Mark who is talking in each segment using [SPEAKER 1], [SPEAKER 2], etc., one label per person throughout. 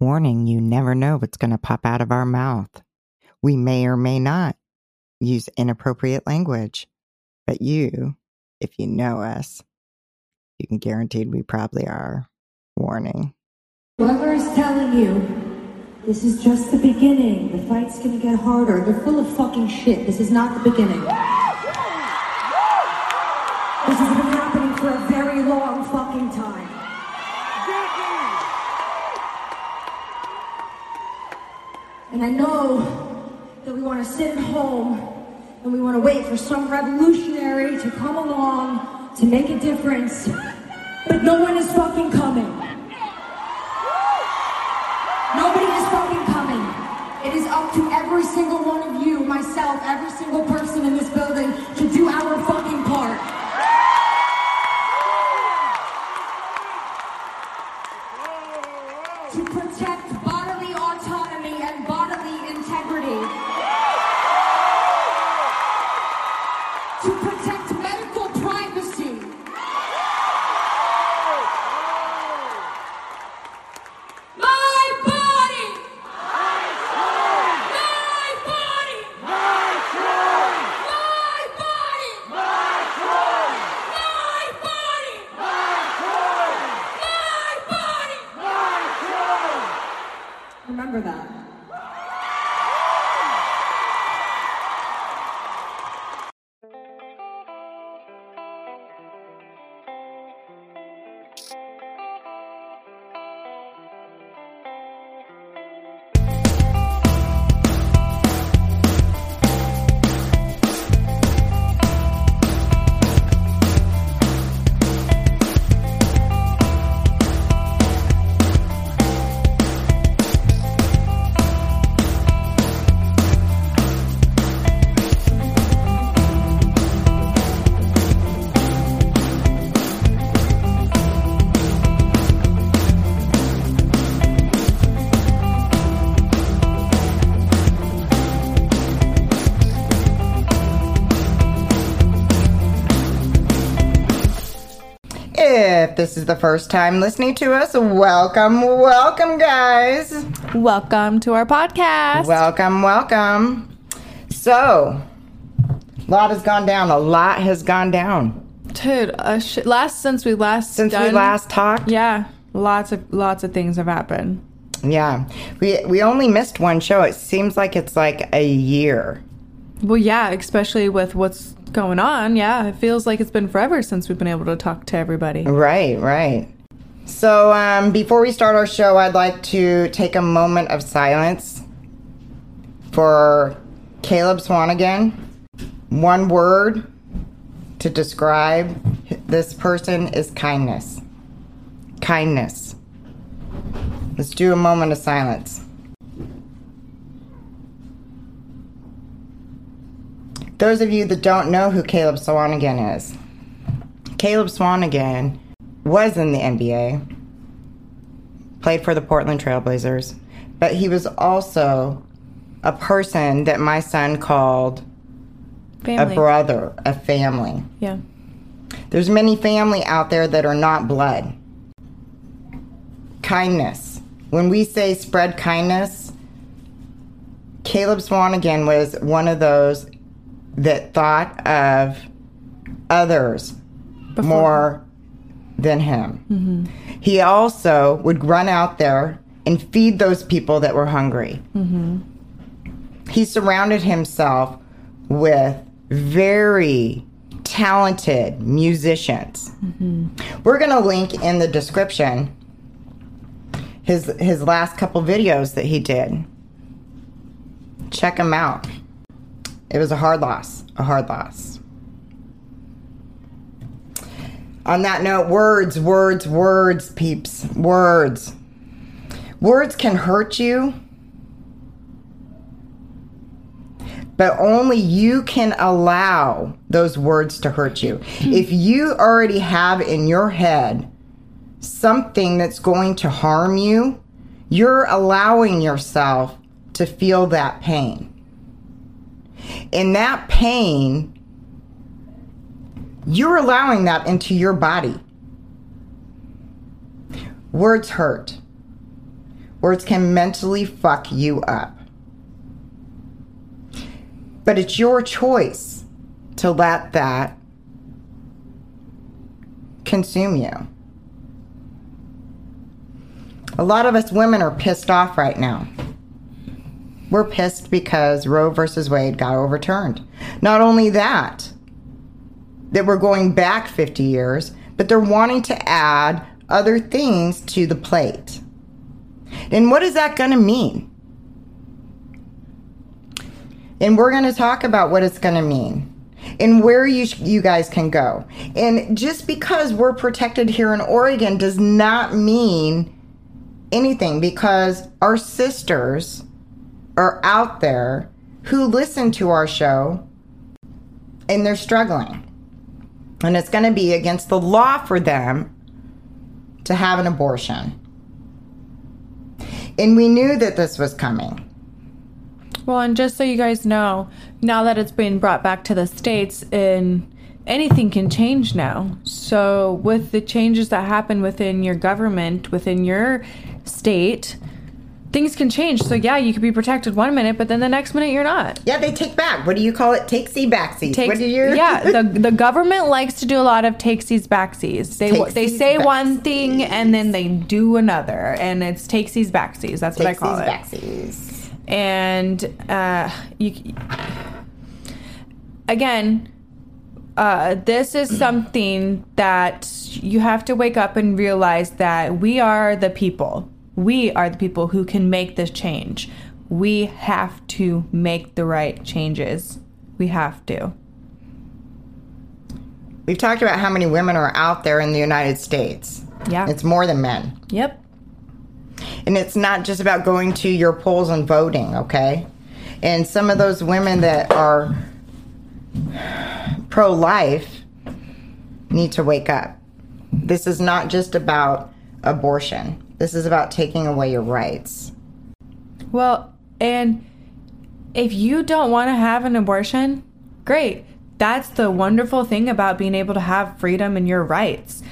[SPEAKER 1] Warning you never know what's going to pop out of our mouth. We may or may not use inappropriate language, but you, if you know us, you can guarantee we probably are. Warning.
[SPEAKER 2] Whoever is telling you this is just the beginning, the fight's gonna get harder, they're full of fucking shit. This is not the beginning. And I know that we want to sit at home and we want to wait for some revolutionary to come along to make a difference. But no one is fucking coming. Nobody is fucking coming. It is up to every single one of you, myself, every single person this
[SPEAKER 1] is the first time listening to us, welcome, welcome, guys.
[SPEAKER 3] Welcome to our podcast.
[SPEAKER 1] Welcome, welcome. So, a lot has gone down. A lot has gone down
[SPEAKER 3] Dude, uh, sh- last since we last
[SPEAKER 1] since we last talked.
[SPEAKER 3] Yeah, lots of lots of things have happened.
[SPEAKER 1] Yeah, we we only missed one show. It seems like it's like a year.
[SPEAKER 3] Well, yeah, especially with what's going on. Yeah, it feels like it's been forever since we've been able to talk to everybody.
[SPEAKER 1] Right, right. So, um, before we start our show, I'd like to take a moment of silence for Caleb Swanigan. One word to describe this person is kindness. Kindness. Let's do a moment of silence. Those of you that don't know who Caleb Swanigan is, Caleb Swanigan was in the NBA, played for the Portland Trailblazers, but he was also a person that my son called
[SPEAKER 3] Family.
[SPEAKER 1] a brother, a family.
[SPEAKER 3] yeah.
[SPEAKER 1] There's many family out there that are not blood. Kindness. When we say spread kindness, Caleb Swanigan was one of those that thought of others more than him. Mm-hmm. He also would run out there and feed those people that were hungry. Mm-hmm. He surrounded himself with very talented musicians. Mm-hmm. We're going to link in the description his his last couple videos that he did. Check him out. It was a hard loss, a hard loss. On that note, words, words, words, peeps, words. Words can hurt you, but only you can allow those words to hurt you. Hmm. if you already have in your head something that's going to harm you, you're allowing yourself to feel that pain. And that pain, you're allowing that into your body. Words hurt. Words can mentally fuck you up. But it's your choice to let that consume you. A lot of us women are pissed off right now. We're pissed because Roe versus Wade got overturned. Not only that, that we're going back 50 years, but they're wanting to add other things to the plate. And what is that going to mean? And we're going to talk about what it's going to mean and where you you guys can go. And just because we're protected here in Oregon does not mean anything because our sisters are out there who listen to our show and they're struggling. And it's going to be against the law for them to have an abortion. And we knew that this was coming.
[SPEAKER 3] Well, and just so you guys know, now that it's been brought back to the states, and anything can change now. So, with the changes that happen within your government, within your state, things can change. So, yeah, you could be protected one minute, but then the next minute you're not.
[SPEAKER 1] Yeah, they take back. What do you call it? Takesy backsies.
[SPEAKER 3] Takes,
[SPEAKER 1] what do you?
[SPEAKER 3] yeah, the the government likes to do a lot of takesies backsies. They they
[SPEAKER 1] Takesies,
[SPEAKER 3] say one thing and then they do another, and it's takesies backsies. That's what I call it.
[SPEAKER 1] backsies.
[SPEAKER 3] and uh, you again uh, this is something that you have to wake up and realize that we are the people we are the people who can make this change we have to make the right changes we have to
[SPEAKER 1] We've talked about how many women are out there in the United States.
[SPEAKER 3] yeah
[SPEAKER 1] It's more than men.
[SPEAKER 3] yep
[SPEAKER 1] And it's not just about going to your polls and voting, okay? And some of those women that are pro life need to wake up. This is not just about abortion, this is about taking away your rights.
[SPEAKER 3] Well, and if you don't want to have an abortion, great. That's the wonderful thing about being able to have freedom and your rights.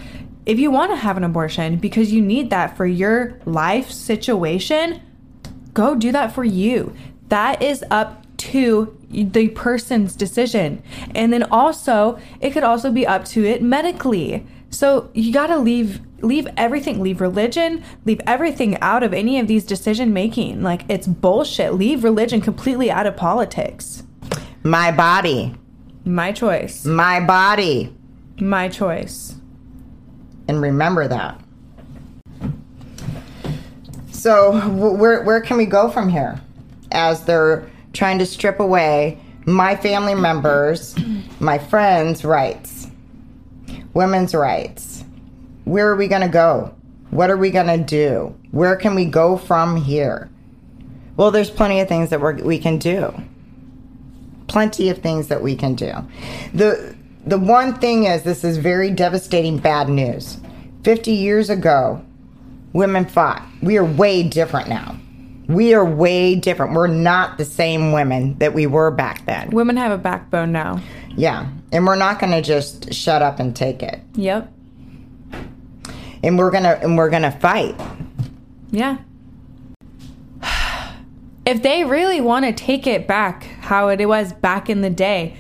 [SPEAKER 3] If you want to have an abortion because you need that for your life situation, go do that for you. That is up to the person's decision. And then also, it could also be up to it medically. So you got to leave leave everything, leave religion, leave everything out of any of these decision making. Like it's bullshit. Leave religion completely out of politics.
[SPEAKER 1] My body,
[SPEAKER 3] My choice.
[SPEAKER 1] my body.
[SPEAKER 3] My choice.
[SPEAKER 1] And remember that. So, wh- where, where can we go from here? As they're trying to strip away my family members, my friends' rights, women's rights. Where are we going to go? What are we going to do? Where can we go from here? Well, there's plenty of things that we're, we can do. Plenty of things that we can do. The the one thing is this is very devastating bad news. 50 years ago, women fought. We are way different now. We are way different. We're not the same women that we were back then.
[SPEAKER 3] Women have a backbone now.
[SPEAKER 1] Yeah. And we're not going to just shut up and take it.
[SPEAKER 3] Yep.
[SPEAKER 1] And we're to and we're to fight.
[SPEAKER 3] Yeah. If they really want to take it back how it was back in the day,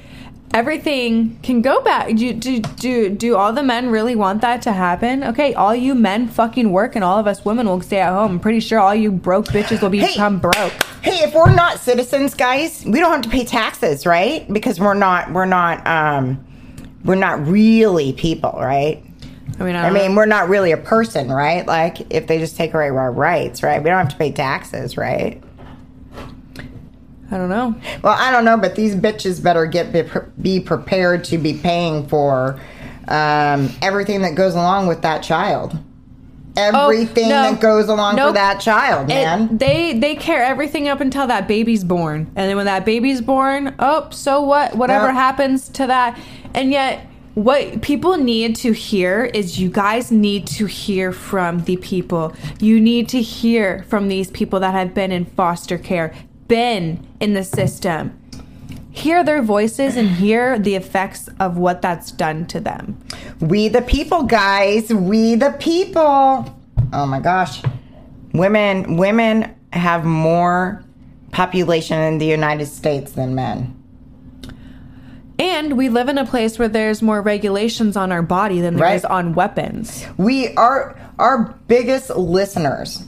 [SPEAKER 3] everything can go back. Do, do, do, do all the men really want that to happen? Okay, all you men fucking work and all of us women will stay at home. I'm pretty sure all you broke bitches will be
[SPEAKER 1] Hey.
[SPEAKER 3] become broke.
[SPEAKER 1] Hey, if we're not citizens, guys, we don't have to pay taxes, right? Because we're not we're not um we're not really people, right?
[SPEAKER 3] I mean, I,
[SPEAKER 1] I mean, we're not really a person, right? Like, if they just take away our rights, right? We don't have to pay taxes, right?
[SPEAKER 3] I don't know.
[SPEAKER 1] Well, I don't know, but these bitches better get be, be prepared to be paying for um, everything that goes along with that child. Everything
[SPEAKER 3] Oh, no.
[SPEAKER 1] that goes along
[SPEAKER 3] Nope.
[SPEAKER 1] for that child,
[SPEAKER 3] It-
[SPEAKER 1] man.
[SPEAKER 3] they they care everything up until that baby's born, and then when that baby's born, oh, so what? Whatever
[SPEAKER 1] Yep.
[SPEAKER 3] happens to that, and yet what people need to hear is you guys need to hear from the people. You need to hear from these people that have been in foster care, been in the system. Hear their voices and hear the effects of what that's done to them.
[SPEAKER 1] we the people, guys. We the people. Oh my gosh. Women women have more population in the United States than men.
[SPEAKER 3] And we live in a place where there's more regulations on our body than there
[SPEAKER 1] Right.
[SPEAKER 3] is on weapons.
[SPEAKER 1] We are our biggest listeners,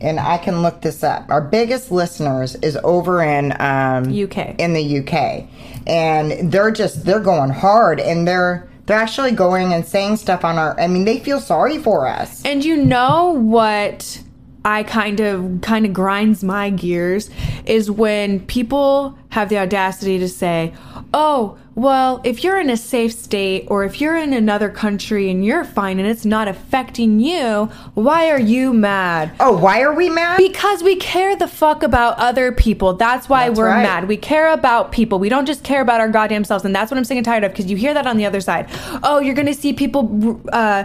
[SPEAKER 1] and I can look this up. Our biggest listeners is over in um,
[SPEAKER 3] UK.
[SPEAKER 1] in the UK, and they're just they're going hard, and they're they're actually going and saying stuff on our. I mean, they feel sorry for us.
[SPEAKER 3] And you know what I kind of kind of grinds my gears is when people have the audacity to say, "Oh, well, if you're in a safe state or if you're in another country and you're fine and it's not affecting you, why are you mad?"
[SPEAKER 1] Oh, why are we mad?
[SPEAKER 3] Because we care the fuck about other people. That's why
[SPEAKER 1] That's
[SPEAKER 3] we're
[SPEAKER 1] right.
[SPEAKER 3] mad. We care about people. We don't just care about our goddamn selves. And that's what I'm sick and tired of because you hear that on the other side. Oh, you're going to see people uh,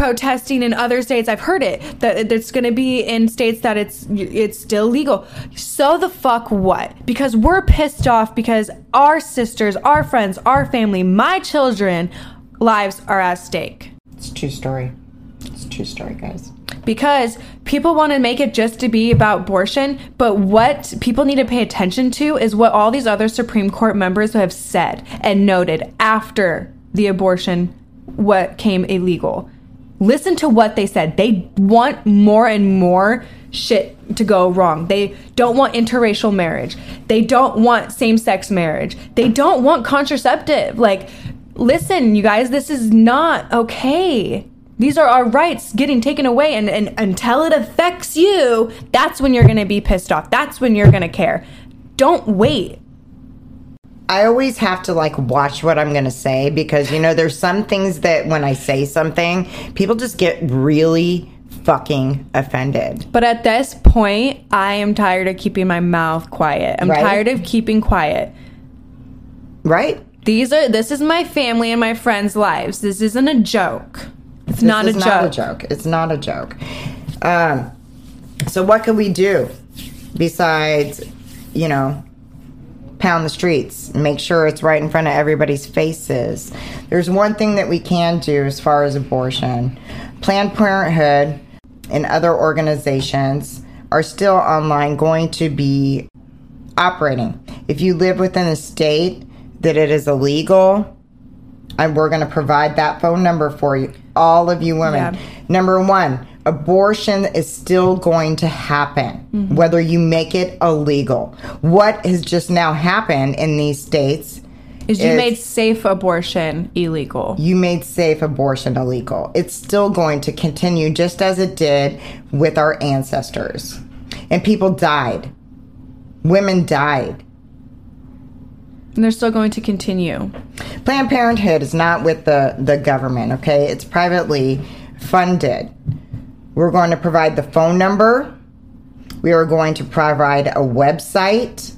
[SPEAKER 3] protesting in other states. I've heard it that it's going to be in states that it's it's still legal. So the fuck what? Because we're pissed off because our sisters, our friends, our family, my children lives are at stake
[SPEAKER 1] it's a true story. It's a true story, guys.
[SPEAKER 3] because people want to make it just to be about abortion, but what people need to pay attention to is what all these other Supreme Court members have said and noted after the abortion what came illegal. Listen to what they said. They want more and more shit to go wrong. They don't want interracial marriage. They don't want same-sex marriage. They don't want contraceptive. Like listen, you guys, this is not okay. These are our rights getting taken away, and, and until it affects you, that's when you're gonna be pissed off. That's when you're gonna care. Don't wait.
[SPEAKER 1] I always have to like watch what I'm going to say because you know there's some things that when I say something, people just get really fucking offended.
[SPEAKER 3] But at this point, I am tired of keeping my mouth quiet. I'm
[SPEAKER 1] Right.
[SPEAKER 3] tired of keeping quiet.
[SPEAKER 1] Right?
[SPEAKER 3] These are this is my family and my friends' lives. This isn't a joke. It's not,
[SPEAKER 1] This
[SPEAKER 3] a
[SPEAKER 1] is
[SPEAKER 3] joke.
[SPEAKER 1] not a joke. It's not a joke. Um, so what can we do besides, you know, pound the streets, make sure it's right in front of everybody's faces? There's one thing that we can do as far as abortion. Planned Parenthood and other organizations are still online going to be operating. If you live within a state that it is illegal, and we're going to provide that phone number for you, all of you women.
[SPEAKER 3] Yeah.
[SPEAKER 1] Number one, abortion is still going to happen,
[SPEAKER 3] Mm-hmm.
[SPEAKER 1] whether you make it illegal. What has just now happened in these states?
[SPEAKER 3] Is you
[SPEAKER 1] is-
[SPEAKER 3] made safe abortion illegal.
[SPEAKER 1] You made safe abortion illegal. It's still going to continue just as it did with our ancestors. And people died. Women died.
[SPEAKER 3] And they're still going to continue.
[SPEAKER 1] Planned Parenthood is not with the, the government, okay? It's privately funded. We're going to provide the phone number. We are going to provide a website.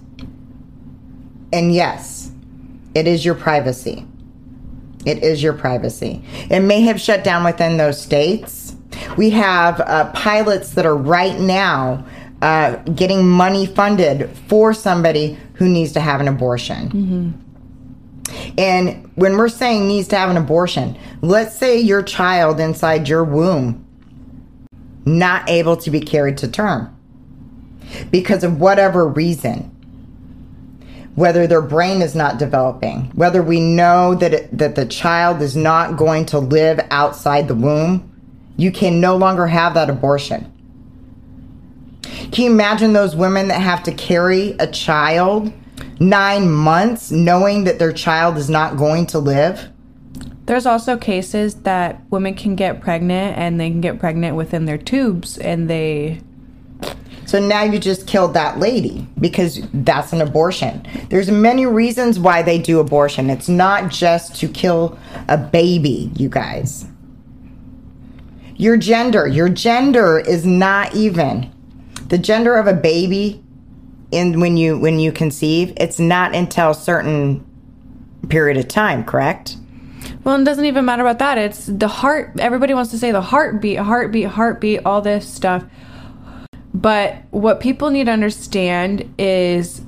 [SPEAKER 1] And yes, it is your privacy. It is your privacy. It may have shut down within those states. We have uh, pilots that are right now uh, getting money funded for somebody who needs to have an abortion. And when we're saying needs to have an abortion, let's say your child inside your womb not able to be carried to term because of whatever reason. Whether their brain is not developing, whether we know that it, that the child is not going to live outside the womb, you can no longer have that abortion. Can you imagine those women that have to carry a child nine months knowing that their child is not going to live?
[SPEAKER 3] There's also cases that women can get pregnant and they can get pregnant within their tubes and they
[SPEAKER 1] So now you just killed that lady because that's an abortion. There's many reasons why they do abortion. It's not just to kill a baby, you guys. Your gender, your gender is not even. The gender of a baby in when you when you conceive, it's not until certain period of time, correct?
[SPEAKER 3] Well, it doesn't even matter about that. It's the heart. Everybody wants to say the heartbeat, heartbeat, heartbeat, all this stuff. But what people need to understand is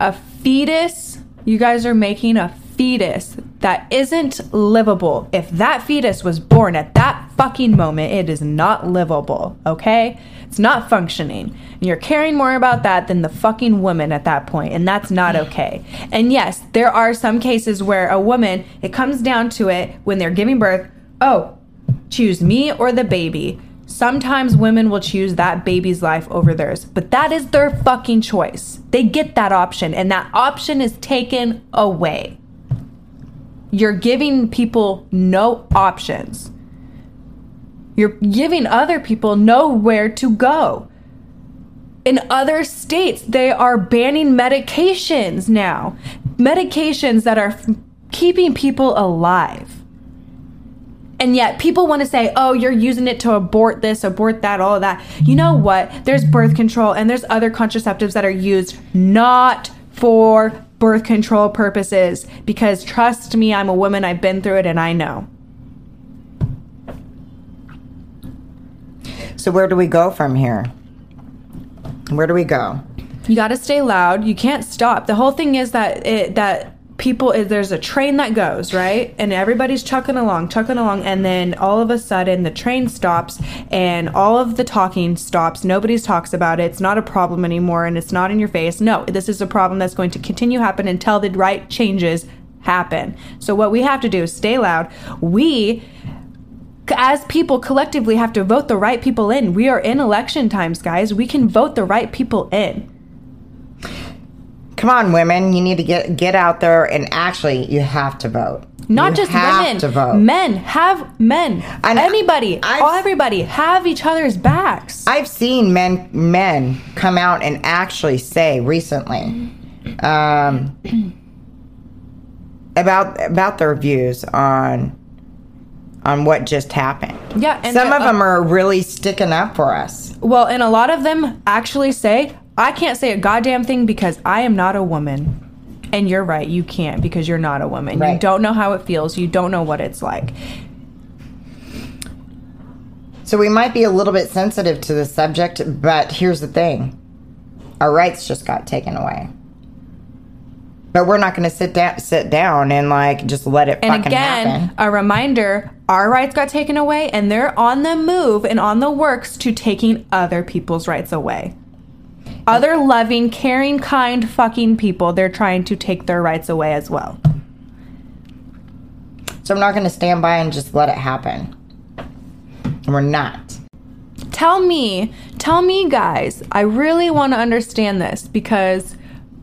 [SPEAKER 3] a fetus, you guys are making a fetus that isn't livable. If that fetus was born at that fucking moment, it is not livable, okay? It's not functioning. And you're caring more about that than the fucking woman at that point, and that's not okay. And yes, there are some cases where a woman, it comes down to it when they're giving birth, oh, choose me or the baby. Sometimes women will choose that baby's life over theirs, but that is their fucking choice. They get that option, and that option is taken away. You're giving people no options. You're giving other people nowhere to go. In other states, they are banning medications now. Medications that are f- keeping people alive. And yet people want to say, oh, you're using it to abort this, abort that, all that. You know what? There's birth control and there's other contraceptives that are used not for birth control purposes. Because trust me, I'm a woman, I've been through it, and I know.
[SPEAKER 1] So where do we go from here? Where do we go?
[SPEAKER 3] You got to stay loud. You can't stop. The whole thing is that it that people eh, there's a train that goes right? And everybody's chucking along chucking along and then all of a sudden the train stops and all of the talking stops. Nobody talks about it. It's not a problem anymore and it's not in your face. No this is a problem that's going to continue happen until the right changes happen. So what we have to do is stay loud. We as people collectively have to vote the right people in. We are in election times guys. We can vote the right people in
[SPEAKER 1] Come on, women! You need to get get out there and actually, you have to vote.
[SPEAKER 3] Not
[SPEAKER 1] You
[SPEAKER 3] just
[SPEAKER 1] have
[SPEAKER 3] women,
[SPEAKER 1] to vote.
[SPEAKER 3] men have men,
[SPEAKER 1] And
[SPEAKER 3] anybody,
[SPEAKER 1] I've-
[SPEAKER 3] all everybody have each other's backs.
[SPEAKER 1] I've seen men men come out and actually say recently um, about about their views on on what just happened.
[SPEAKER 3] Yeah, and
[SPEAKER 1] some
[SPEAKER 3] uh,
[SPEAKER 1] of them are really sticking up for us.
[SPEAKER 3] well, and a lot of them actually say, "I can't say a goddamn thing because I am not a woman." And you're right, you can't because you're not a woman. You don't know how it feels. You don't know what it's like.
[SPEAKER 1] So we might be a little bit sensitive to the subject, but here's the thing: our rights just got taken away. But we're not going to sit down, sit down, and like just let it
[SPEAKER 3] And
[SPEAKER 1] fucking
[SPEAKER 3] again,
[SPEAKER 1] happen.
[SPEAKER 3] a reminder our rights got taken away, and they're on the move and on the works to taking other people's rights away. Other loving, caring, kind fucking people, they're trying to take their rights away as well.
[SPEAKER 1] So I'm not going to stand by and just let it happen. And we're not.
[SPEAKER 3] Tell me, tell me, guys, I really want to understand this because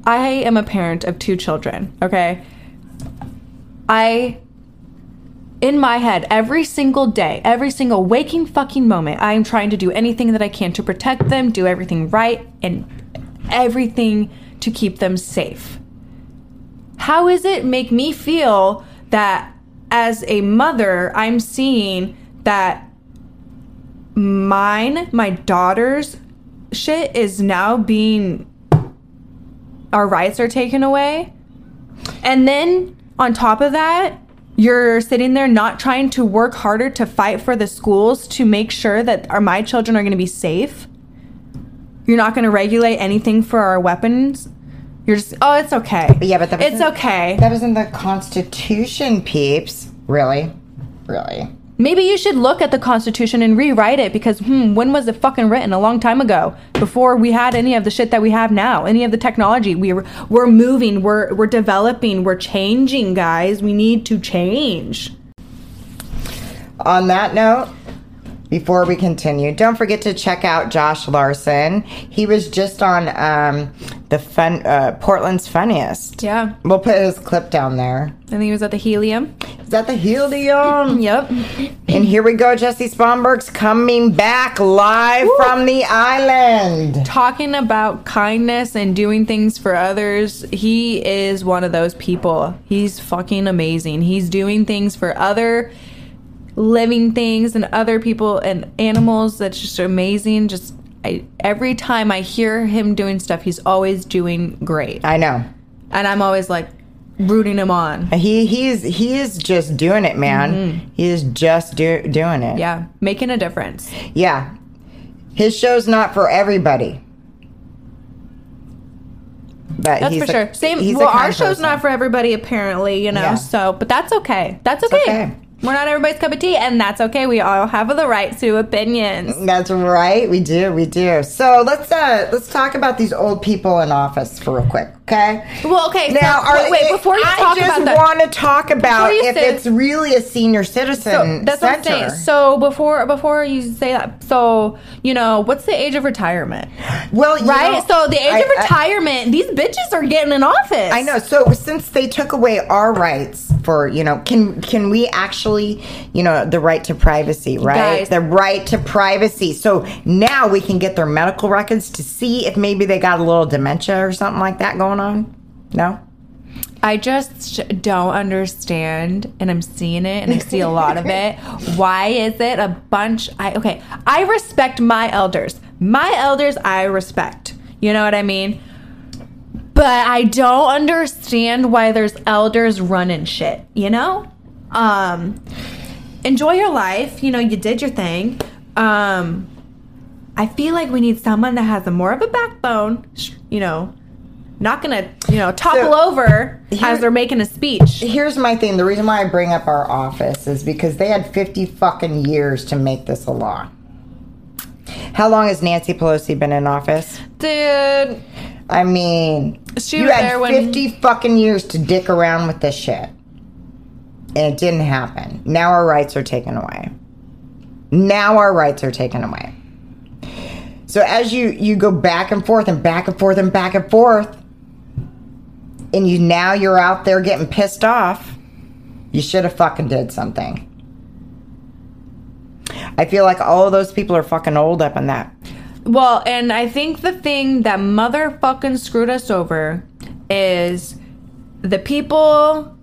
[SPEAKER 3] I am a parent of two children, okay? I, in my head, every single day, every single waking fucking moment, I am trying to do anything that I can to protect them, do everything right, and everything to keep them safe. How is it make me feel that as a mother, I'm seeing that mine, my daughter's shit is now being our rights are taken away. And then on top of that, you're sitting there not trying to work harder to fight for the schools to make sure that our my children are going to be safe. You're not going to regulate anything for our weapons. You're just oh, it's okay.
[SPEAKER 1] Yeah, but that
[SPEAKER 3] it's okay.
[SPEAKER 1] That was in the Constitution, peeps. Really? Really?
[SPEAKER 3] Maybe you should look at the Constitution and rewrite it because, hmm, when was it fucking written? A long time ago, before we had any of the shit that we have now, any of the technology. We we're, we're moving, we're we're developing, we're changing, guys. We need to change.
[SPEAKER 1] On that note, before we continue, don't forget to check out Josh Larson. He was just on um, the fun uh, Portland's Funniest.
[SPEAKER 3] Yeah,
[SPEAKER 1] We'll put his clip down there.
[SPEAKER 3] I think he was at the Helium.
[SPEAKER 1] Is that the Helium?
[SPEAKER 3] Yep.
[SPEAKER 1] and here we go. Jesse Spomberg's coming back live from the island.
[SPEAKER 3] Talking about kindness and doing things for others, he is one of those people. He's fucking amazing. He's doing things for other living things and other people and animals that's just amazing just I, every time i hear him doing stuff he's always doing great
[SPEAKER 1] I know.
[SPEAKER 3] and i'm always like rooting him on
[SPEAKER 1] He he's he is just doing it, man. Mm-hmm. He is just do, doing it.
[SPEAKER 3] yeah making a difference
[SPEAKER 1] Yeah. His show's not for everybody. But
[SPEAKER 3] That's
[SPEAKER 1] he's
[SPEAKER 3] for
[SPEAKER 1] a-
[SPEAKER 3] sure. Same.
[SPEAKER 1] he's a
[SPEAKER 3] Well, our
[SPEAKER 1] kind
[SPEAKER 3] show's
[SPEAKER 1] person.
[SPEAKER 3] not for everybody, apparently. You know.
[SPEAKER 1] Yeah.
[SPEAKER 3] So, but that's okay. That's okay.
[SPEAKER 1] okay.
[SPEAKER 3] We're not everybody's cup of tea, and that's okay. We all have the right to opinions.
[SPEAKER 1] That's right. We do. We do. So let's uh let's talk about these old people in office for real quick, okay?
[SPEAKER 3] Well, okay.
[SPEAKER 1] Now,
[SPEAKER 3] so,
[SPEAKER 1] are,
[SPEAKER 3] wait, wait, before you
[SPEAKER 1] I
[SPEAKER 3] talk
[SPEAKER 1] just
[SPEAKER 3] about that,
[SPEAKER 1] want to talk about if
[SPEAKER 3] say-
[SPEAKER 1] it's really a senior citizen
[SPEAKER 3] so that's what I'm
[SPEAKER 1] center.
[SPEAKER 3] saying. So before before you say that, so you know, what's the age of retirement?
[SPEAKER 1] well, you
[SPEAKER 3] Right.
[SPEAKER 1] know,
[SPEAKER 3] so the age
[SPEAKER 1] I-
[SPEAKER 3] of
[SPEAKER 1] I-
[SPEAKER 3] retirement, these bitches are getting in office.
[SPEAKER 1] I know. So since they took away our rights for, you know, can can we actually, you know, the right to privacy, right?
[SPEAKER 3] Guys.
[SPEAKER 1] The right to privacy. So now we can get their medical records to see if maybe they got a little dementia or something like that going on. No.
[SPEAKER 3] I just don't understand, and I'm seeing it, and I see a lot of it. Why is it a bunch? I okay. I respect my elders. My elders, I respect. You know what I mean? But I don't understand why there's elders running shit. You know? Um, enjoy your life. You know, you did your thing. Um, I feel like we need someone that has a more of a backbone. You know, not gonna you know topple
[SPEAKER 1] So,
[SPEAKER 3] over
[SPEAKER 1] here-
[SPEAKER 3] as they're making a speech.
[SPEAKER 1] Here's my thing. The reason why I bring up our office is because they had 50 fucking years to make this a law. How long has Nancy Pelosi been in office?
[SPEAKER 3] Dude,
[SPEAKER 1] I mean,
[SPEAKER 3] She
[SPEAKER 1] you had
[SPEAKER 3] there when-
[SPEAKER 1] 50 fucking years to dick around with this shit. And it didn't happen. Now our rights are taken away. Now our rights are taken away. So as you you go back and forth and back and forth and back and forth and you now you're out there getting pissed off, you should have fucking did something. I feel like all of those people are fucking old up in that.
[SPEAKER 3] well, and I think the thing that motherfucking screwed us over is the people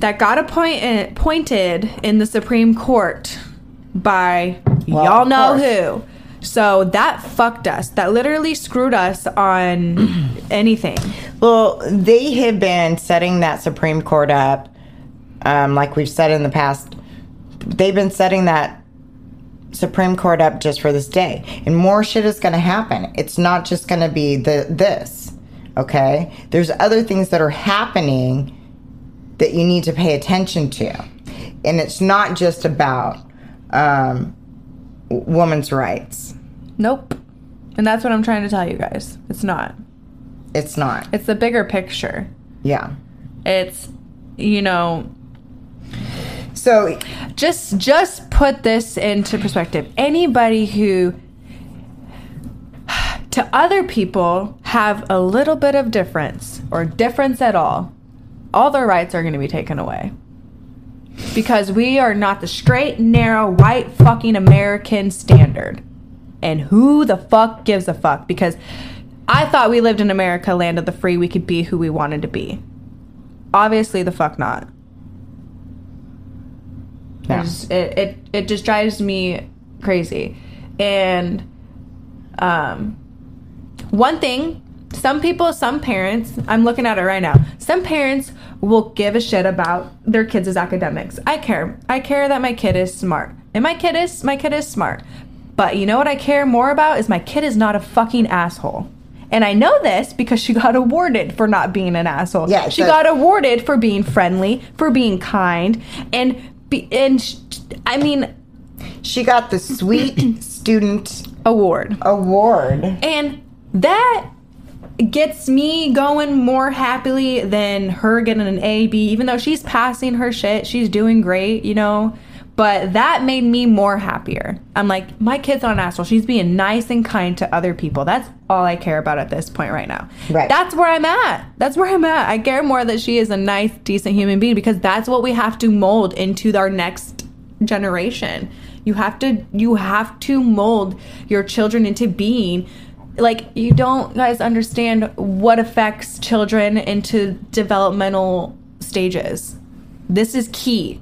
[SPEAKER 3] that got appointed appointed in the Supreme Court by
[SPEAKER 1] Well,
[SPEAKER 3] y'all know who. So that fucked us. That literally screwed us on anything.
[SPEAKER 1] Well, they have been setting that Supreme Court up, um, like we've said in the past. They've been setting that Supreme Court up just for this day, and more shit is going to happen. It's not just going to be the this. Okay, there's other things that are happening that you need to pay attention to, and it's not just about um, w- women's rights.
[SPEAKER 3] Nope. And that's what I'm trying to tell you guys. It's not.
[SPEAKER 1] It's not.
[SPEAKER 3] It's the bigger picture.
[SPEAKER 1] Yeah.
[SPEAKER 3] It's you know,
[SPEAKER 1] So
[SPEAKER 3] just just put this into perspective anybody who to other people have a little bit of difference or difference at all all their rights are going to be taken away because we are not the straight narrow white fucking american standard and who the fuck gives a fuck because i thought we lived in america land of the free we could be who we wanted to be obviously the fuck not
[SPEAKER 1] Yeah.
[SPEAKER 3] just- it, it it just drives me crazy. And um one thing, some people, some parents, I'm looking at it right now. Some parents will give a shit about their kids' academics. I care. I care that my kid is smart. And my kid is my kid is smart. But you know what I care more about is my kid is not a fucking asshole. And I know this because she got awarded for not being an asshole.
[SPEAKER 1] Yeah,
[SPEAKER 3] she got awarded for being friendly, for being kind, and be, and sh- I mean
[SPEAKER 1] She got the Sweet Student
[SPEAKER 3] award.
[SPEAKER 1] Award.
[SPEAKER 3] And that gets me going more happily than her getting an A, B, even though she's passing her shit. She's doing great, you know. But that made me more happier. I'm like, my kid's not an asshole. She's being nice and kind to other people. That's all I care about at this point right now.
[SPEAKER 1] Right.
[SPEAKER 3] That's where I'm at. That's where I'm at. I care more that she is a nice, decent human being because that's what we have to mold into our next generation. You have to you have to mold your children into being like you don't guys understand what affects children into developmental stages. This is key.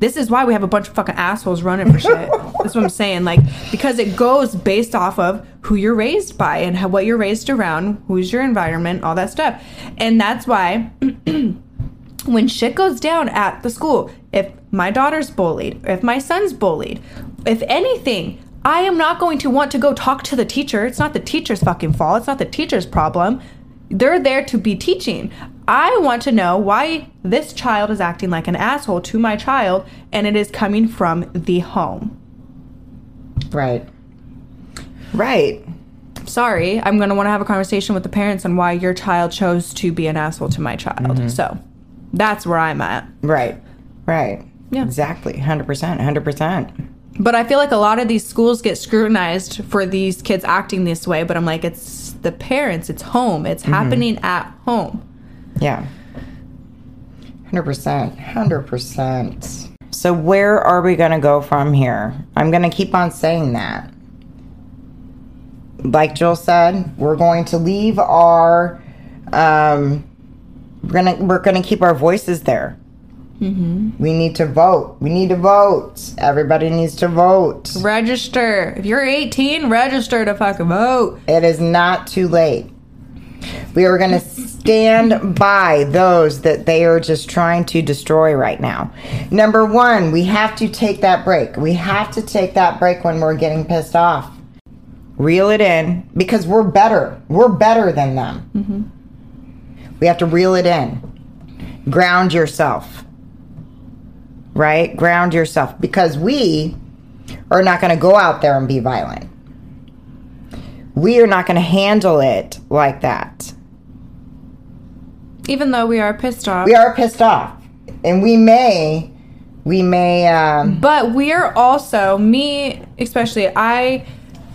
[SPEAKER 3] This is why we have a bunch of fucking assholes running for shit. That's what I'm saying. Like, because it goes based off of who you're raised by and how, what you're raised around, who's your environment, all that stuff. And that's why when shit goes down at the school, if my daughter's bullied, if my son's bullied, if anything, I am not going to want to go talk to the teacher. It's not the teacher's fucking fault. It's not the teacher's problem. They're there to be teaching. I want to know why this child is acting like an asshole to my child, and it is coming from the home.
[SPEAKER 1] Right. Right.
[SPEAKER 3] Sorry, I'm going to want to have a conversation with the parents on why your child chose to be an asshole to my child. So that's where I'm at.
[SPEAKER 1] Right. Right.
[SPEAKER 3] Yeah.
[SPEAKER 1] Exactly. 100%. 100%.
[SPEAKER 3] But I feel like a lot of these schools get scrutinized for these kids acting this way, but I'm like, it's the parents, it's home, it's happening at home.
[SPEAKER 1] Yeah. 100%. 100%. So, where are we going to go from here? I'm going to keep on saying that. Like Jill said, we're going to leave our. Um, we're gonna we're gonna keep our voices there. Mm-hmm. We need to vote. We need to vote. Everybody needs to vote.
[SPEAKER 3] Register. If you're 18, register to fucking vote.
[SPEAKER 1] It is not too late. We are going to stand by those that they are just trying to destroy right now. Number one, we have to take that break. We have to take that break when we're getting pissed off. Reel it in because we're better. We're better than them. Mm-hmm. We have to reel it in. Ground yourself. Right? Ground yourself because we are not going to go out there and be violent we are not going to handle it like that.
[SPEAKER 3] Even though we are pissed off.
[SPEAKER 1] We are pissed off, and we may, we may. Um,
[SPEAKER 3] But we're also, me especially, I.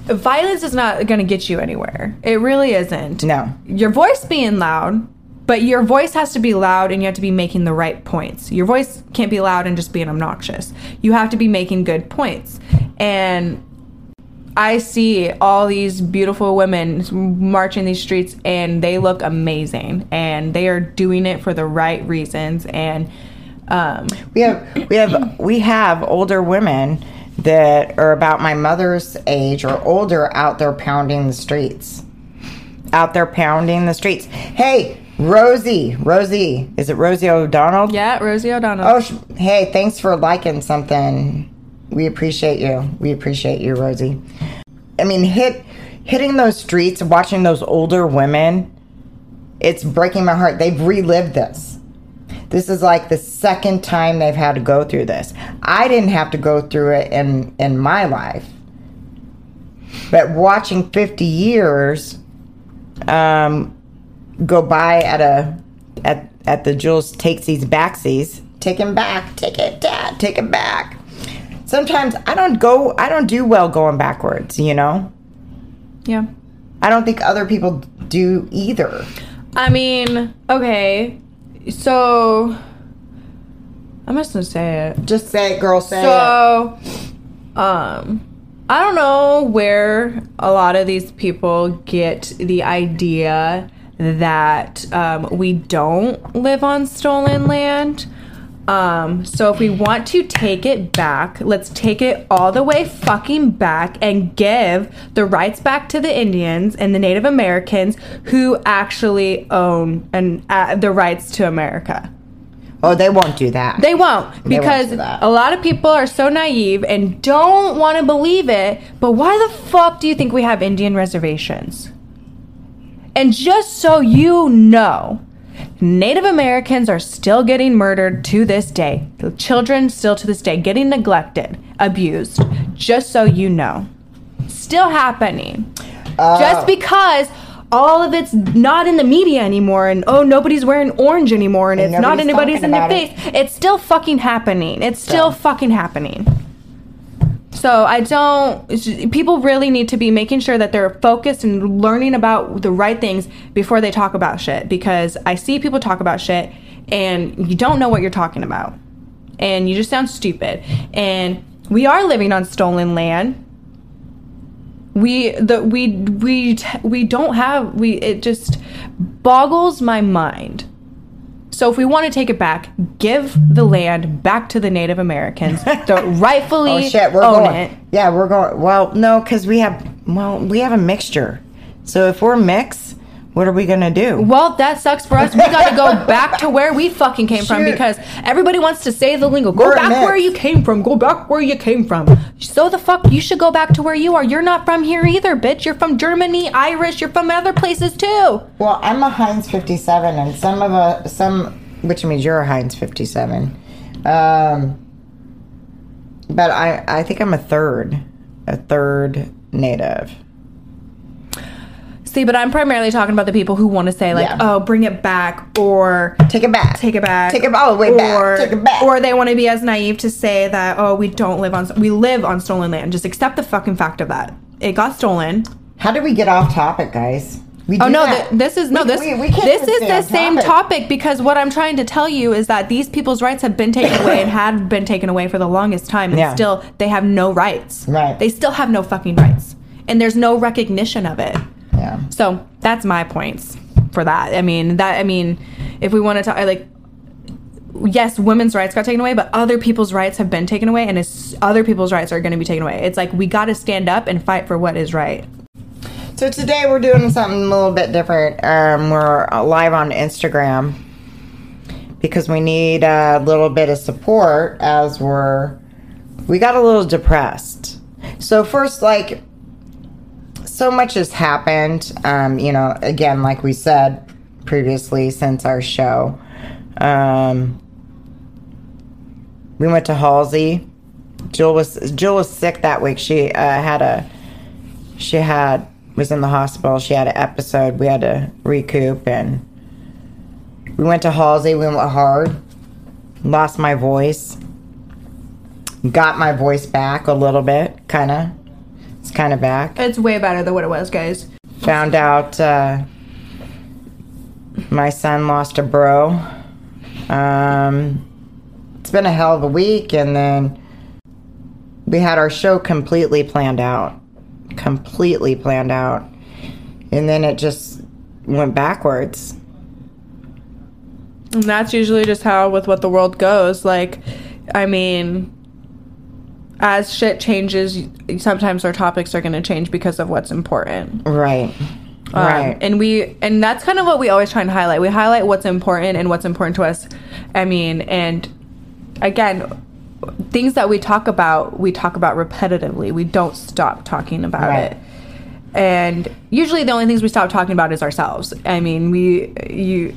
[SPEAKER 3] Violence is not going to get you anywhere. It really isn't.
[SPEAKER 1] no,
[SPEAKER 3] Your voice being loud, but your voice has to be loud and you have to be making the right points. Your voice can't be loud and just being obnoxious. You have to be making good points. And I see all these beautiful women marching these streets and they look amazing and they are doing it for the right reasons and um
[SPEAKER 1] we have, we have, we have older women that are about my mother's age or older out there pounding the streets. Out there pounding the streets. Hey, Rosie, Rosie, is it Rosie O'Donnell?
[SPEAKER 3] yeah, Rosie O'Donnell.
[SPEAKER 1] Oh, sh- hey, thanks for liking something. We appreciate you. We appreciate you, Rosie. I mean, hit hitting those streets, watching those older women. It's breaking my heart. They've relived this. This is like the second time they've had to go through this. I didn't have to go through it in in my life. But watching 50 years um, go by at a at at the Jules takes these backsies. Take him back. Take it, Dad. Take him back. Sometimes I don't go. I don't do well going backwards. You know.
[SPEAKER 3] yeah.
[SPEAKER 1] I don't think other people do either.
[SPEAKER 3] I mean, okay. So I'm just gonna say it.
[SPEAKER 1] Just say it, girl. Say it.
[SPEAKER 3] So, um, I don't know where a lot of these people get the idea that um, we don't live on stolen land. Um, so if we want to take it back, let's take it all the way fucking back and give the rights back to the Indians and the Native Americans who actually own and uh, the rights to America.
[SPEAKER 1] Oh, they won't do that.
[SPEAKER 3] They won't
[SPEAKER 1] won't
[SPEAKER 3] because a lot of people are so naive and don't want to believe it. But why the fuck do you think we have Indian reservations? And just so you know, Native Americans are still getting murdered to this day. The children still to this day getting neglected, abused. Just so you know. Still happening.
[SPEAKER 1] Uh,
[SPEAKER 3] just because all of it's not in the media anymore and oh nobody's wearing orange anymore and,
[SPEAKER 1] And
[SPEAKER 3] it's not anybody's in their
[SPEAKER 1] it.
[SPEAKER 3] face. It's still fucking happening. It's still
[SPEAKER 1] So.
[SPEAKER 3] fucking happening. So I don't. People really need to be making sure that they're focused and learning about the right things before they talk about shit. Because I see people talk about shit and you don't know what you're talking about, and you just sound stupid. And we are living on stolen land. We the we we we don't have we. It just boggles my mind. So if we want to take it back, give the land back to the Native Americans that rightfully
[SPEAKER 1] Oh shit, we're
[SPEAKER 3] own
[SPEAKER 1] going.
[SPEAKER 3] it.
[SPEAKER 1] Yeah, we're going. Well, no, because we have. Well, we have a mixture. So if we're mixed, what are we gonna do?
[SPEAKER 3] Well, that sucks for us. We got to go back to where we fucking came from because everybody wants to say the lingo. Go
[SPEAKER 1] We're
[SPEAKER 3] back
[SPEAKER 1] mixed.
[SPEAKER 3] where you came from. Go back where you came from. So the fuck, you should go back to where you are. You're not from here either, bitch. You're from Germany, Irish. You're from other places too.
[SPEAKER 1] Well, I'm a Heinz 57, and some of a some, which means you're a Heinz 57. Um, but I I think I'm a third, a third native.
[SPEAKER 3] See, but I'm primarily talking about the people who want to say like,
[SPEAKER 1] Yeah.
[SPEAKER 3] "Oh, bring it back," or
[SPEAKER 1] Take it back.
[SPEAKER 3] take it back,
[SPEAKER 1] Take it all the way back.
[SPEAKER 3] or,
[SPEAKER 1] Take it back.
[SPEAKER 3] or they want to be as naive to say that, "Oh, we don't live on we live on stolen land." Just accept the fucking fact of that. It got stolen.
[SPEAKER 1] How did we get off topic, guys? We
[SPEAKER 3] Oh
[SPEAKER 1] do
[SPEAKER 3] no,
[SPEAKER 1] that.
[SPEAKER 3] th- this is no
[SPEAKER 1] We-
[SPEAKER 3] this
[SPEAKER 1] we- we can't
[SPEAKER 3] this
[SPEAKER 1] even
[SPEAKER 3] is
[SPEAKER 1] stay
[SPEAKER 3] the
[SPEAKER 1] on
[SPEAKER 3] same topic because what I'm trying to tell you is that these people's rights have been taken away and had been taken away for the longest time and
[SPEAKER 1] Yeah.
[SPEAKER 3] still they have no rights.
[SPEAKER 1] Right.
[SPEAKER 3] They still have no fucking rights. And there's no recognition of it.
[SPEAKER 1] Yeah.
[SPEAKER 3] So that's my points for that. I mean, that I mean, if we want to talk, like, yes, women's rights got taken away, but other people's rights have been taken away, and it's, other people's rights are going to be taken away. It's like we got to stand up and fight for what is right.
[SPEAKER 1] So today we're doing something a little bit different. Um, we're live on Instagram because we need a little bit of support as we're we got a little depressed. So first, like, so much has happened. Um, you know, again, like we said previously, since our show, um, we went to Halsey. Jill was Jill was sick that week. She uh, had a she had was in the hospital. She had an episode. We had to recoup, and we went to Halsey. We went hard. Lost my voice. Got my voice back a little bit, kind of. It's kind of back.
[SPEAKER 3] It's way better than what it was, guys.
[SPEAKER 1] Found out uh, my son lost a bro. Um, it's been a hell of a week, and then we had our show completely planned out. Completely planned out. And then it just went backwards.
[SPEAKER 3] And that's usually just how with what the world goes. Like, I mean, as shit changes, sometimes our topics are going to change because of what's important.
[SPEAKER 1] Right.
[SPEAKER 3] Um,
[SPEAKER 1] Right.
[SPEAKER 3] and we and that's kind of what we always try and highlight. We highlight what's important and what's important to us. I mean, and again, things that we talk about, we talk about repetitively. We don't stop talking about
[SPEAKER 1] Right.
[SPEAKER 3] it. And usually the only things we stop talking about is ourselves. I mean, we you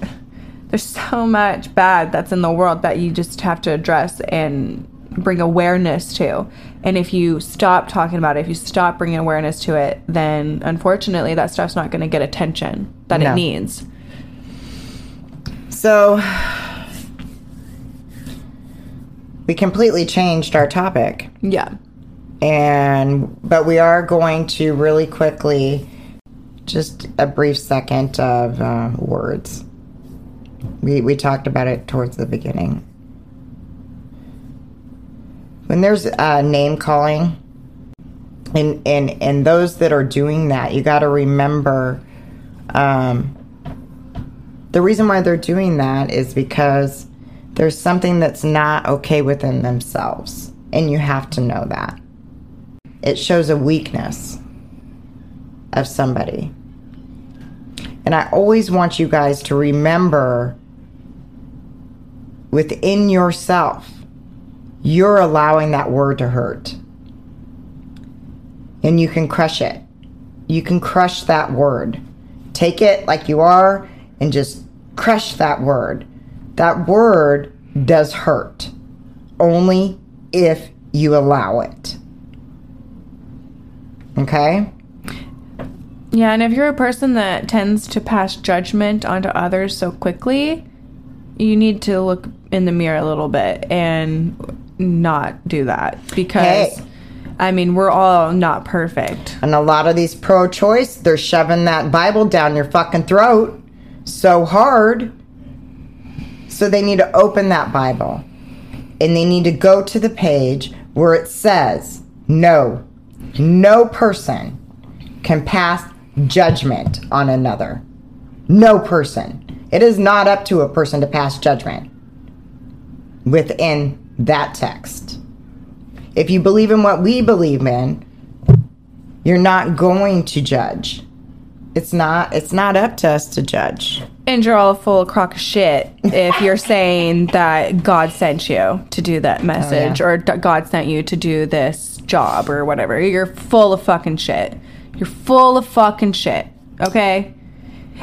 [SPEAKER 3] there's so much bad that's in the world that you just have to address and bring awareness to. And if you stop talking about it, if you stop bringing awareness to it, then unfortunately that stuff's not going to get attention that
[SPEAKER 1] No.
[SPEAKER 3] it needs.
[SPEAKER 1] So we completely changed our topic.
[SPEAKER 3] Yeah.
[SPEAKER 1] and but we are going to really quickly just a brief second of uh, words we we talked about it towards the beginning when there's uh, name calling and and and those that are doing that you got to remember um, the reason why they're doing that is because there's something that's not okay within themselves and you have to know that it shows a weakness of somebody. And I always want you guys to remember within yourself, you're allowing that word to hurt. And you can crush it. You can crush that word. Take it like you are and just crush that word. That word does hurt only if you allow it. Okay?
[SPEAKER 3] Yeah, and if you're a person that tends to pass judgment onto others so quickly, you need to look in the mirror a little bit and not do that because
[SPEAKER 1] Hey.
[SPEAKER 3] I mean, we're all not perfect.
[SPEAKER 1] And a lot of these pro choice, they're shoving that Bible down your fucking throat so hard. So they need to open that Bible and they need to go to the page where it says, no, no person can pass judgment on another. No person. It is not up to a person to pass judgment within that text. If you believe in what we believe in, you're not going to judge. It's not. It's not up to us to judge.
[SPEAKER 3] And you're all full of crock of shit if you're saying that God sent you to do that oh, message or God sent you to do this job or whatever. You're full of fucking shit. You're full of fucking shit. Okay?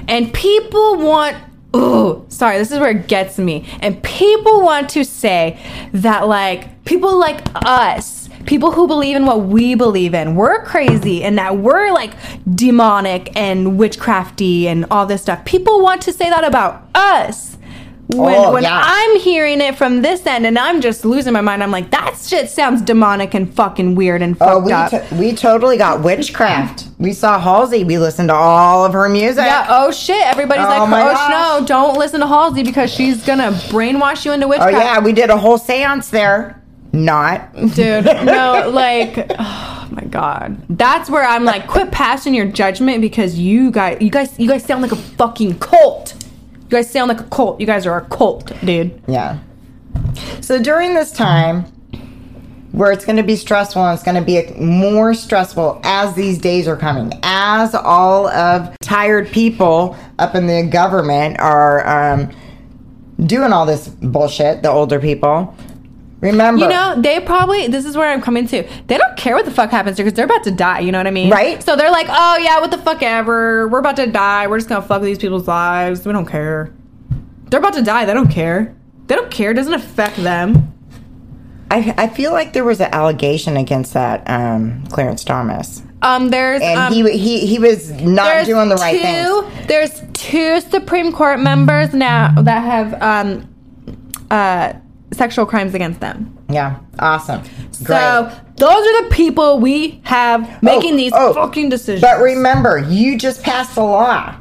[SPEAKER 3] And people want. Ooh, sorry, this is where it gets me. And people want to say that, like, people like us, people who believe in what we believe in, we're crazy and that we're like demonic and witchcrafty and all this stuff. People want to say that about us. When,
[SPEAKER 1] Oh,
[SPEAKER 3] when
[SPEAKER 1] yeah.
[SPEAKER 3] I'm hearing it from this end and I'm just losing my mind, I'm like, that shit sounds demonic and fucking weird and
[SPEAKER 1] Oh,
[SPEAKER 3] fucked
[SPEAKER 1] we
[SPEAKER 3] up.
[SPEAKER 1] to- we totally got witchcraft. We saw Halsey. We listened to all of her music.
[SPEAKER 3] Yeah. Oh shit. Everybody's
[SPEAKER 1] Oh,
[SPEAKER 3] like,
[SPEAKER 1] my
[SPEAKER 3] oh
[SPEAKER 1] gosh.
[SPEAKER 3] no, don't listen to Halsey because she's gonna brainwash you into witchcraft.
[SPEAKER 1] Oh
[SPEAKER 3] witchcraft.
[SPEAKER 1] yeah, we did a whole séance there. Not.
[SPEAKER 3] dude. No, like, oh my god. That's where I'm like, quit passing your judgment because you guys, you guys, you guys sound like a fucking cult. You guys sound like a cult. You guys are a cult, dude.
[SPEAKER 1] Yeah. So during this time, where it's going to be stressful and it's going to be more stressful as these days are coming, as all of tired people up in the government are um, doing all this bullshit, the older people. Remember,
[SPEAKER 3] You know, they probably, this is where I'm coming to. They don't care what the fuck happens because they're about to die. You know what I mean?
[SPEAKER 1] Right.
[SPEAKER 3] So they're like, oh yeah, what the fuck ever. We're about to die. We're just gonna fuck these people's lives. We don't care. They're about to die. They don't care. They don't care. It doesn't affect them.
[SPEAKER 1] I, I feel like there was an allegation against that um, Clarence Thomas,
[SPEAKER 3] Um, there's
[SPEAKER 1] and
[SPEAKER 3] um,
[SPEAKER 1] he he he was not doing the right thing.
[SPEAKER 3] There's two Supreme Court members now that have um, uh, sexual crimes against them.
[SPEAKER 1] Yeah, awesome,
[SPEAKER 3] So those are the people we have making
[SPEAKER 1] Oh,
[SPEAKER 3] these
[SPEAKER 1] oh,
[SPEAKER 3] fucking decisions.
[SPEAKER 1] But remember, you just passed a law.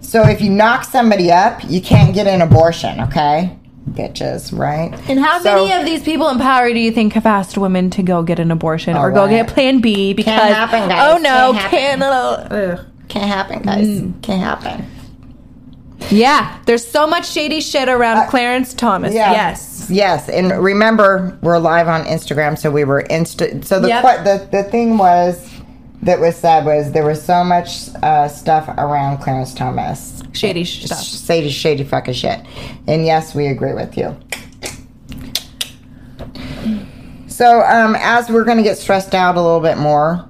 [SPEAKER 1] So if you knock somebody up, you can't get an abortion, okay? Bitches, right?
[SPEAKER 3] and how
[SPEAKER 1] So-
[SPEAKER 3] many of these people in power do you think have asked women to go get an abortion or
[SPEAKER 1] Oh,
[SPEAKER 3] go get Plan B because
[SPEAKER 1] happen, guys.
[SPEAKER 3] oh no,
[SPEAKER 1] Can't happen.
[SPEAKER 3] Canada. Ugh.
[SPEAKER 1] Can't happen, guys.
[SPEAKER 3] Mm.
[SPEAKER 1] Can't happen.
[SPEAKER 3] Yeah, there's so much shady shit around
[SPEAKER 1] Uh,
[SPEAKER 3] Clarence Thomas.
[SPEAKER 1] Yeah.
[SPEAKER 3] Yes.
[SPEAKER 1] Yes, and remember, we're live on Instagram, so we were insta. So the,
[SPEAKER 3] Yep.
[SPEAKER 1] que- the the thing was that was said was there was so much uh, stuff around Clarence Thomas.
[SPEAKER 3] Shady stuff.
[SPEAKER 1] Shady, shady fucking shit. And yes, we agree with you. So, um, as we're going to get stressed out a little bit more,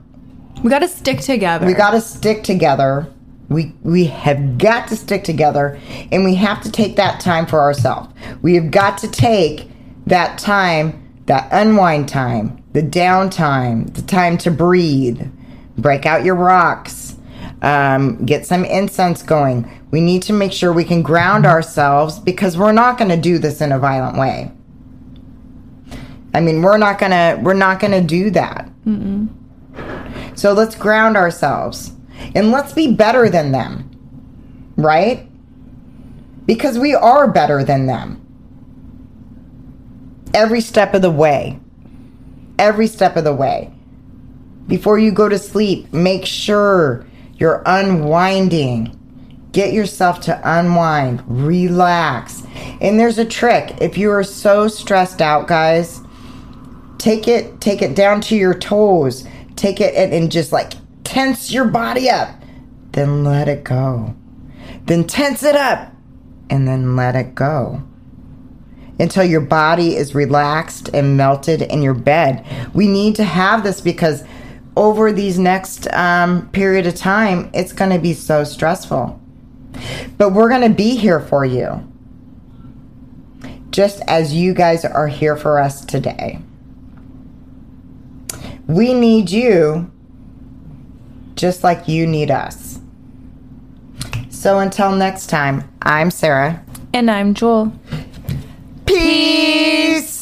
[SPEAKER 3] We got to stick together.
[SPEAKER 1] we got to stick together. We we have got to stick together, and we have to take that time for ourselves. We have got to take that time, that unwind time, the downtime, the time to breathe, break out your rocks, um, get some incense going. We need to make sure we can ground ourselves because we're not going to do this in a violent way. I mean, we're not gonna we're not gonna do that. So let's ground ourselves and let's be better than them, right? Because we are better than them. Every step of the way. Every step of the way. Before you go to sleep, make sure you're unwinding. Get yourself to unwind, relax. And there's a trick. If you are so stressed out, guys, take it take it down to your toes take it and, and just like tense your body up then let it go. Then tense it up and then let it go. Until your body is relaxed and melted in your bed. We need to have this because over these next um, period of time it's going to be so stressful. But we're going to be here for you. Just as you guys are here for us today. We need you just like you need us. So until next time, I'm Sarah.
[SPEAKER 3] and I'm Jewel.
[SPEAKER 1] Peace.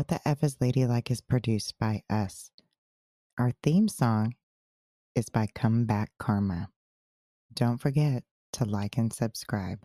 [SPEAKER 1] What the F is Ladylike is produced by us. Our theme song is by Come Back Karma. Don't forget to like and subscribe.